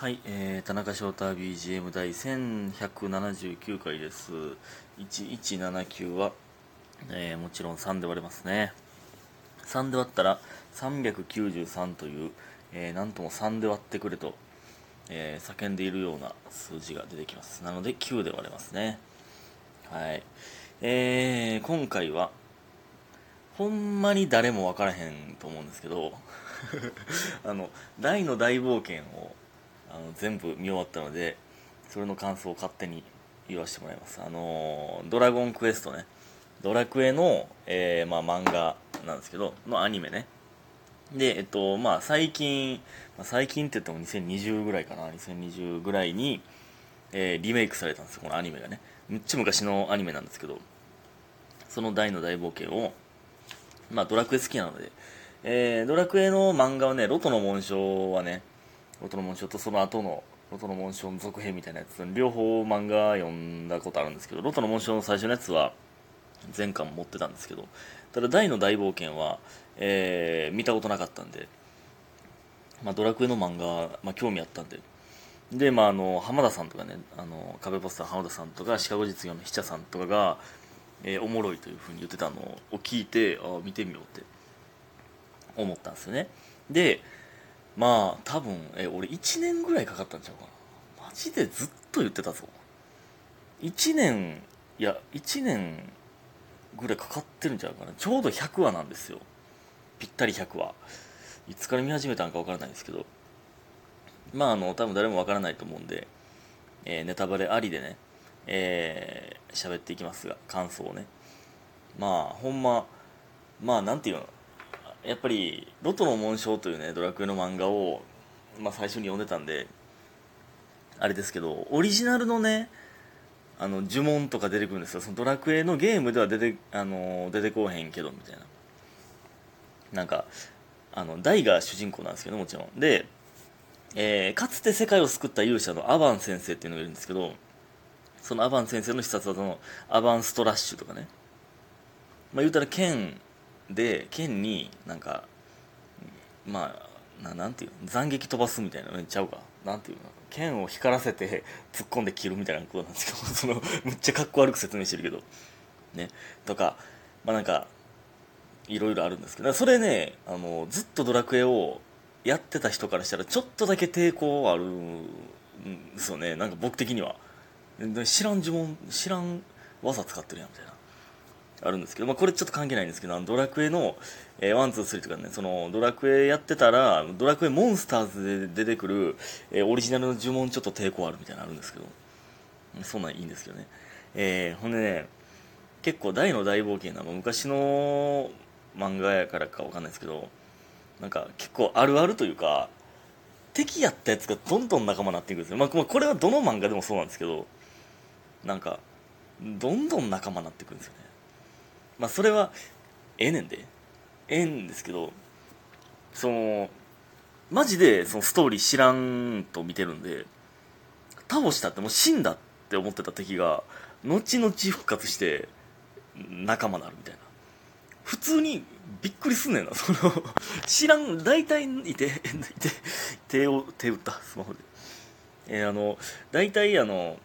はい、えー、田中翔太 BGM 第1179回です。1179は、えー、もちろん3で割れますね。3で割ったら393という、えー、なんとも3で割ってくれと、えー、叫んでいるような数字が出てきます。なので9で割れますね。はい。えー、今回は、ほんまに誰も分からへんと思うんですけど、あの、大の大冒険をあの全部見終わったので、それの感想を勝手に言わせてもらいます。あの、ドラゴンクエストね、ドラクエの、えーまあ、漫画なんですけど、のアニメね。で、えっと、まあ、最近、まあ、最近って言っても2020ぐらいかな、2020ぐらいに、えーリメイクされたんですよ、このアニメがね。めっちゃ昔のアニメなんですけど、その大の大冒険を、まあ、ドラクエ好きなので、えードラクエの漫画はね、ロトの紋章はね、ロトの紋章とその後のロトの紋章の続編みたいなやつ、両方漫画読んだことあるんですけど、ロトの紋章の最初のやつは全巻持ってたんですけど、ただ大の大冒険は、えー見たことなかったんで、まあ、ドラクエの漫画、まあ、興味あったんで、で、まあ、あの、浜田さんとかね、あの、壁ポスター浜田さんとか、シカゴ実業のひちゃさんとかが、えーおもろいというふうに言ってたのを聞いて、あ見てみようって思ったんですよね。で、まあ、多分、え俺1年ぐらいかかったんちゃうかな。マジでずっと言ってたぞ。1年、いや、1年ぐらいかかってるんちゃうかな。ちょうど100話なんですよ。ぴったり100話。いつから見始めたのかわからないんですけど。まあ、あの、多分誰もわからないと思うんで、えーネタバレありでね、えー喋っていきますが、感想をね。まあ、ほんま、まあ、なんていうの、やっぱり、ロトの紋章というね、ドラクエの漫画を、まあ、最初に読んでたんで、あれですけど、オリジナルのね、あの、呪文とか出てくるんですよ。そのドラクエのゲームでは出て、あの、出てこへんけど、みたいな。なんか、あの、ダイが主人公なんですけど、もちろん。で、えーかつて世界を救った勇者のアバン先生っていうのがいるんですけど、そのアバン先生の必殺技のアバンストラッシュとかね。まあ言うたら剣で、剣になんか、まあ、ななんていう斬撃飛ばすみたいなのちゃうか？なんていうの？剣を光らせて突っ込んで切るみたいなことなんですけど、その、むっちゃかっこ悪く説明してるけど。ね。とか、まあなんか、いろいろあるんですけど、それね、あの、ずっとドラクエをやってた人からしたら、ちょっとだけ抵抗あるんですよね。なんか僕的には。知らん呪文、知らん技使ってるやん、みたいな。あるんですけど、まあこれちょっと関係ないんですけど、あのドラクエの、えー、1、2、3とかね、その、ドラクエやってたら、ドラクエモンスターズで出てくる、えーオリジナルの呪文ちょっと抵抗あるみたいなのあるんですけど、そんなんいいんですけどね。えーほんでね、結構大の大冒険なの昔の漫画やからかわかんないですけどなんか結構あるあるというか敵やったやつがどんどん仲間になっていくんですよ、まあ、まあこれはどの漫画でもそうなんですけどなんかどんどん仲間になっていくんですよねまあそれはええねんで。ええんですけどそのマジでそのストーリー知らんと見てるんで倒したってもう死んだって思ってた敵が後々復活して仲間になるみたいな。普通にびっくりすんねんなその知らん大体いていて手を手打ったスマホで。えーあの大体あの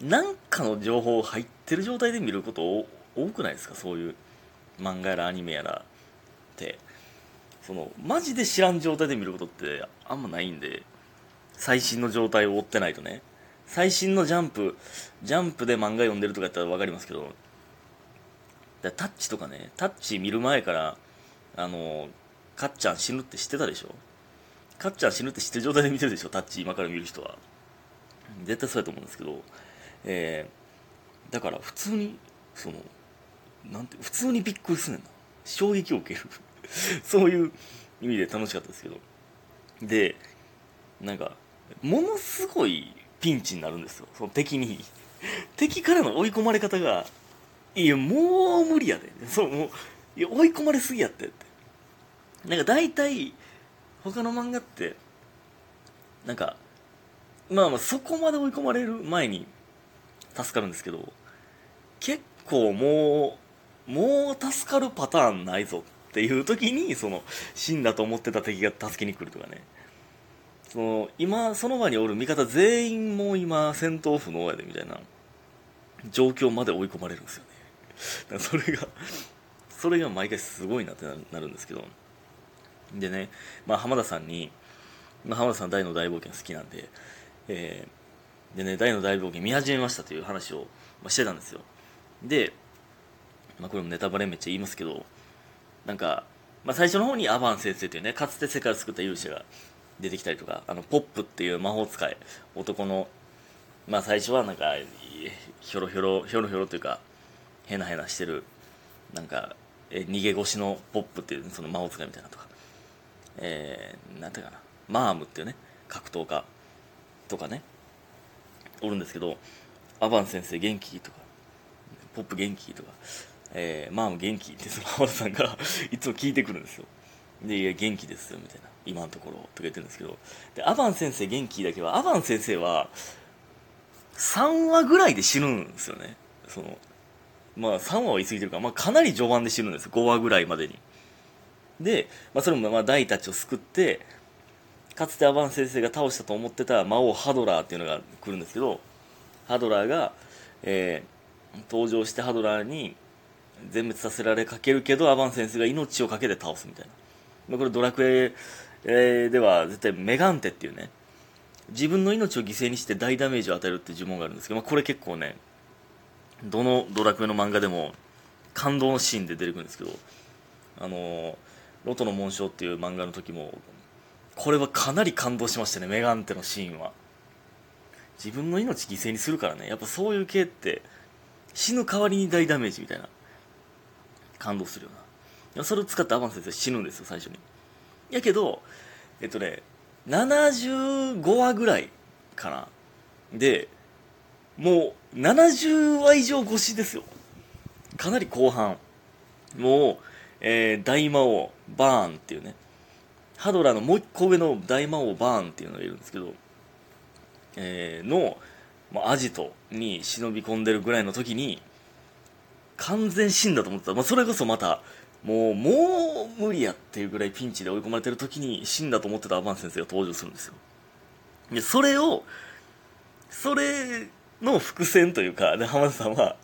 なんかの情報入ってる状態で見ること多くないですか？そういう漫画やらアニメやらって。そのマジで知らん状態で見ることってあんまないんで。最新の状態を追ってないとね。最新のジャンプジャンプで漫画読んでるとかやったら分かりますけど。だタッチとかねタッチ見る前からあのかっちゃん死ぬって知ってたでしょ？かっちゃん死ぬって知ってる状態で見てるでしょ？タッチ今から見る人は。絶対そうやと思うんですけど。えーだから普通にそのなんて普通にびっくりすんねんな衝撃を受ける。そういう意味で楽しかったですけど。でなんかものすごいピンチになるんですよ。その敵に。敵からの追い込まれ方がいやもう無理やで。そうもういや追い込まれすぎやってって。なんか大体他の漫画ってなんかまあまあそこまで追い込まれる前に助かるんですけど結構もうもう助かるパターンないぞっていう時にその死んだと思ってた敵が助けに来るとかね。その今その場におる味方全員も今戦闘不能やでみたいな状況まで追い込まれるんですよね。だからそれがそれが毎回すごいなってなるんですけど。でね、まあ、浜田さんに、まあ、浜田さん大の大冒険好きなんで、えー、でね大の大冒険見始めましたという話を、してたんですよ。で、まあ、これもネタバレめっちゃ言いますけどなんか、まあ、最初の方にアバン先生というねかつて世界を救った勇者が出てきたりとかあのポップっていう魔法使い男のまあ最初はなんかひょろひょろひょろひょろというかへなへなしてるなんかえ逃げ腰のポップっていうその魔法使いみたいなとかえー、なんていうかなマームっていうね格闘家とかねおるんですけどアバン先生元気とかポップ元気とか、えー、マーム元気ってその浜田さんが いつも聞いてくるんですよ。でいや元気ですよみたいな今のところとか言ってるんですけど。でアバン先生元気だけはアバン先生は3話ぐらいで死ぬんですよね。そのまあ3話は言い過ぎてるか。ら、まあ、かなり序盤で死ぬんです5話ぐらいまでに。で、まあ、それもまあ大たちを救ってかつてアバン先生が倒したと思ってた魔王ハドラーっていうのが来るんですけどハドラーが、えー、登場してハドラーに全滅させられかけるけどアバン先生が命を懸けて倒すみたいな、まあ、これドラクエ、では絶対メガンテっていうね。自分の命を犠牲にして大ダメージを与えるっていう呪文があるんですけど、まあ、これ結構ねどのドラクエの漫画でも感動のシーンで出てくるんですけどあの、ロトの紋章っていう漫画の時もこれはかなり感動しましたねメガンテのシーンは。自分の命犠牲にするからね。やっぱそういう系って死ぬ代わりに大ダメージみたいな。感動するよな。それを使ってアバン先生死ぬんですよ最初に。やけどえっとね75話ぐらいかな。でもう70話以上越しですよ。かなり後半。もう、えー、大魔王バーンっていうね。ハドラーのもう一個上の大魔王バーンっていうのがいるんですけど、えー、の、まあ、アジトに忍び込んでるぐらいの時に完全死んだと思ってた、まあ、それこそまたもうもう無理やっていうぐらいピンチで追い込まれてる時に死んだと思ってたアバン先生が登場するんですよ。でそれをそれの伏線というかで浜田さんは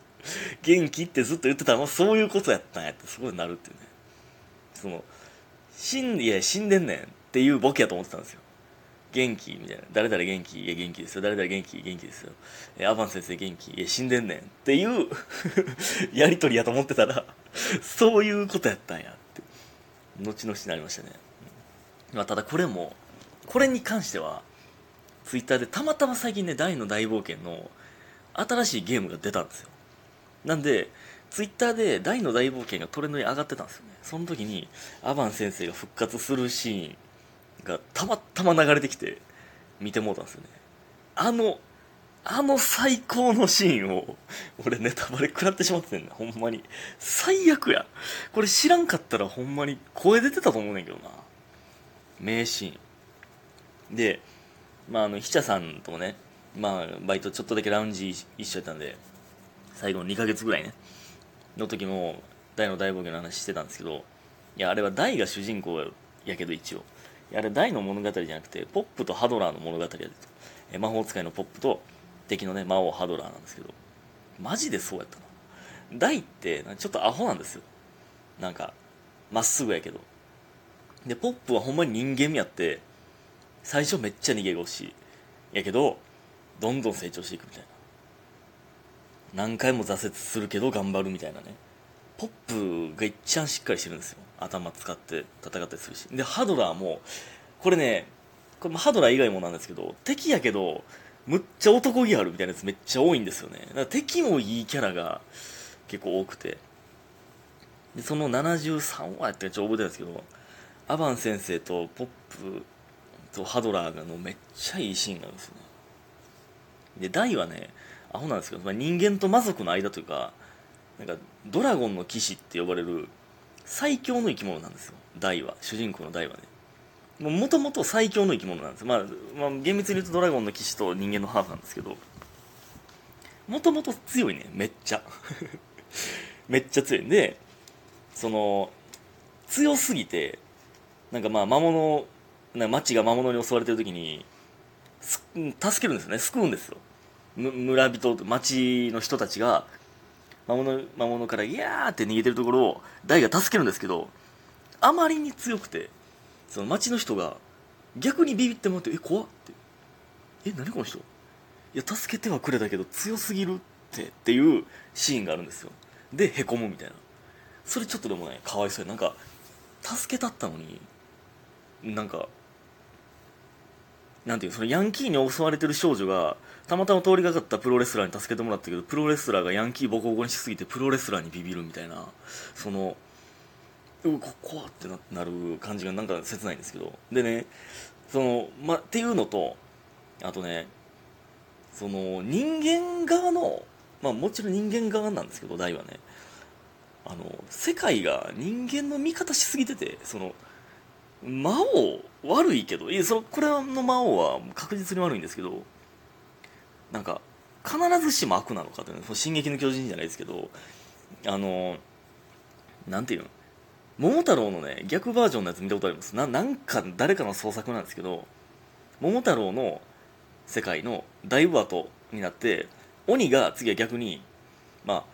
元気ってずっと言ってたのはそういうことやったんやってすごいなるっていうね。その死んいや死んでんねんっていうボケやと思ってたんですよ。元気みたいな。誰々元気いや元気ですよ。誰々元気元気ですよ。えアバン先生元気いや死んでんねんっていう やり取りやと思ってたら そういうことやったんやって。後々になりましたね、まあ、ただこれもこれに関してはツイッターでたまたま最近ね大の大冒険の新しいゲームが出たんですよ。なんでツイッターで大の大冒険がトレンドに上がってたんですよね。その時にアバン先生が復活するシーンがたまたま流れてきて見てもうたんですよね。あのあの最高のシーンを 俺ネタバレ食らってしまってんねほんまに。最悪や。これ知らんかったらほんまに声出てたと思うねんけどな。名シーン。でまああのひちゃさんともねまあバイトちょっとだけラウンジ一緒やったんで最後の2ヶ月ぐらいねの時も大の大冒険の話してたんですけどいやあれは大が主人公やけど一応。あれ大の物語じゃなくてポップとハドラーの物語やでと。え魔法使いのポップと敵のね魔王ハドラーなんですけど。マジでそうやったな。大ってちょっとアホなんですよ。なんかまっすぐやけど。でポップはほんまに人間味あって最初めっちゃ逃げ腰やけどどんどん成長していくみたいな。何回も挫折するけど頑張るみたいなね。ポップが一番しっかりしてるんですよ。頭使って戦ったりするし。でハドラーもこれねこれハドラー以外もなんですけど敵やけどむっちゃ男気あるみたいなやつめっちゃ多いんですよね。だから敵もいいキャラが結構多くて。でその73話やったらちょっと覚えてるんですけどアバン先生とポップとハドラーがのめっちゃいいシーンがあるんですよね。で大はねアホなんですけど、まあ、人間と魔族の間というかなんかドラゴンの騎士って呼ばれる最強の生き物なんですよ。大は主人公の大はね。もともと最強の生き物なんですまあ、まあ、厳密に言うとドラゴンの騎士と人間のハーフなんですけど。もともと強いね。めっちゃ。めっちゃ強い。んでその強すぎてなんかまあ魔物な町が魔物に襲われてる時に助けるんですよね。救うんですよ。む村人町の人たちが魔物魔物からギャーって逃げてるところを大が助けるんですけどあまりに強くてその町の人が逆にビビってもらって「え怖っ?」って「え何この人？いや助けてはくれたけど強すぎるって」っていうシーンがあるんですよ。でへこむみたいな。それちょっとでもねかわいそうや。なんか助けたったのになんかなんていうそのヤンキーに襲われてる少女がたまたま通りがかったプロレスラーに助けてもらったけどプロレスラーがヤンキーボコボコにしすぎてプロレスラーにビビるみたいなそのうこ怖ってななる感じがなんか切ないんですけど。でねその、ま、っていうのとあとねその人間側のまあもちろん人間側なんですけど大はね。あの世界が人間の味方しすぎててその魔王悪いけどいやそのこれの魔王は確実に悪いんですけどなんか必ずしも悪なのかというの進撃の巨人じゃないですけどあのなんていうの？桃太郎のね逆バージョンのやつ見たことあります？ななんか誰かの創作なんですけど桃太郎の世界の大ブ後になって鬼が次は逆にまあ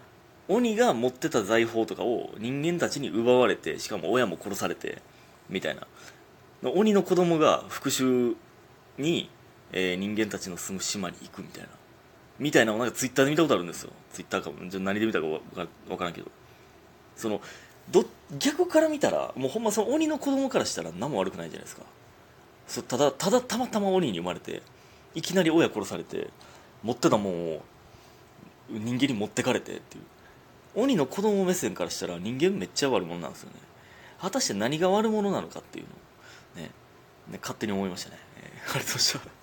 鬼が持ってた財宝とかを人間たちに奪われてしかも親も殺されてみたいな。鬼の子供が復讐に、えー、人間たちの住む島に行くみたいな。みたいなのをなんかツイッターで見たことあるんですよ。ツイッターかじゃ何で見たか分からんけど。そのど逆から見たらもうほんまその鬼の子供からしたら何も悪くないじゃないですか。そただただたまたま鬼に生まれていきなり親殺されて持ってたもんを人間に持ってかれてっていう。鬼の子供目線からしたら人間めっちゃ悪者なんですよね。果たして何が悪者なのかっていうのをねね勝手に思いましたね、えー、ありがとうございました。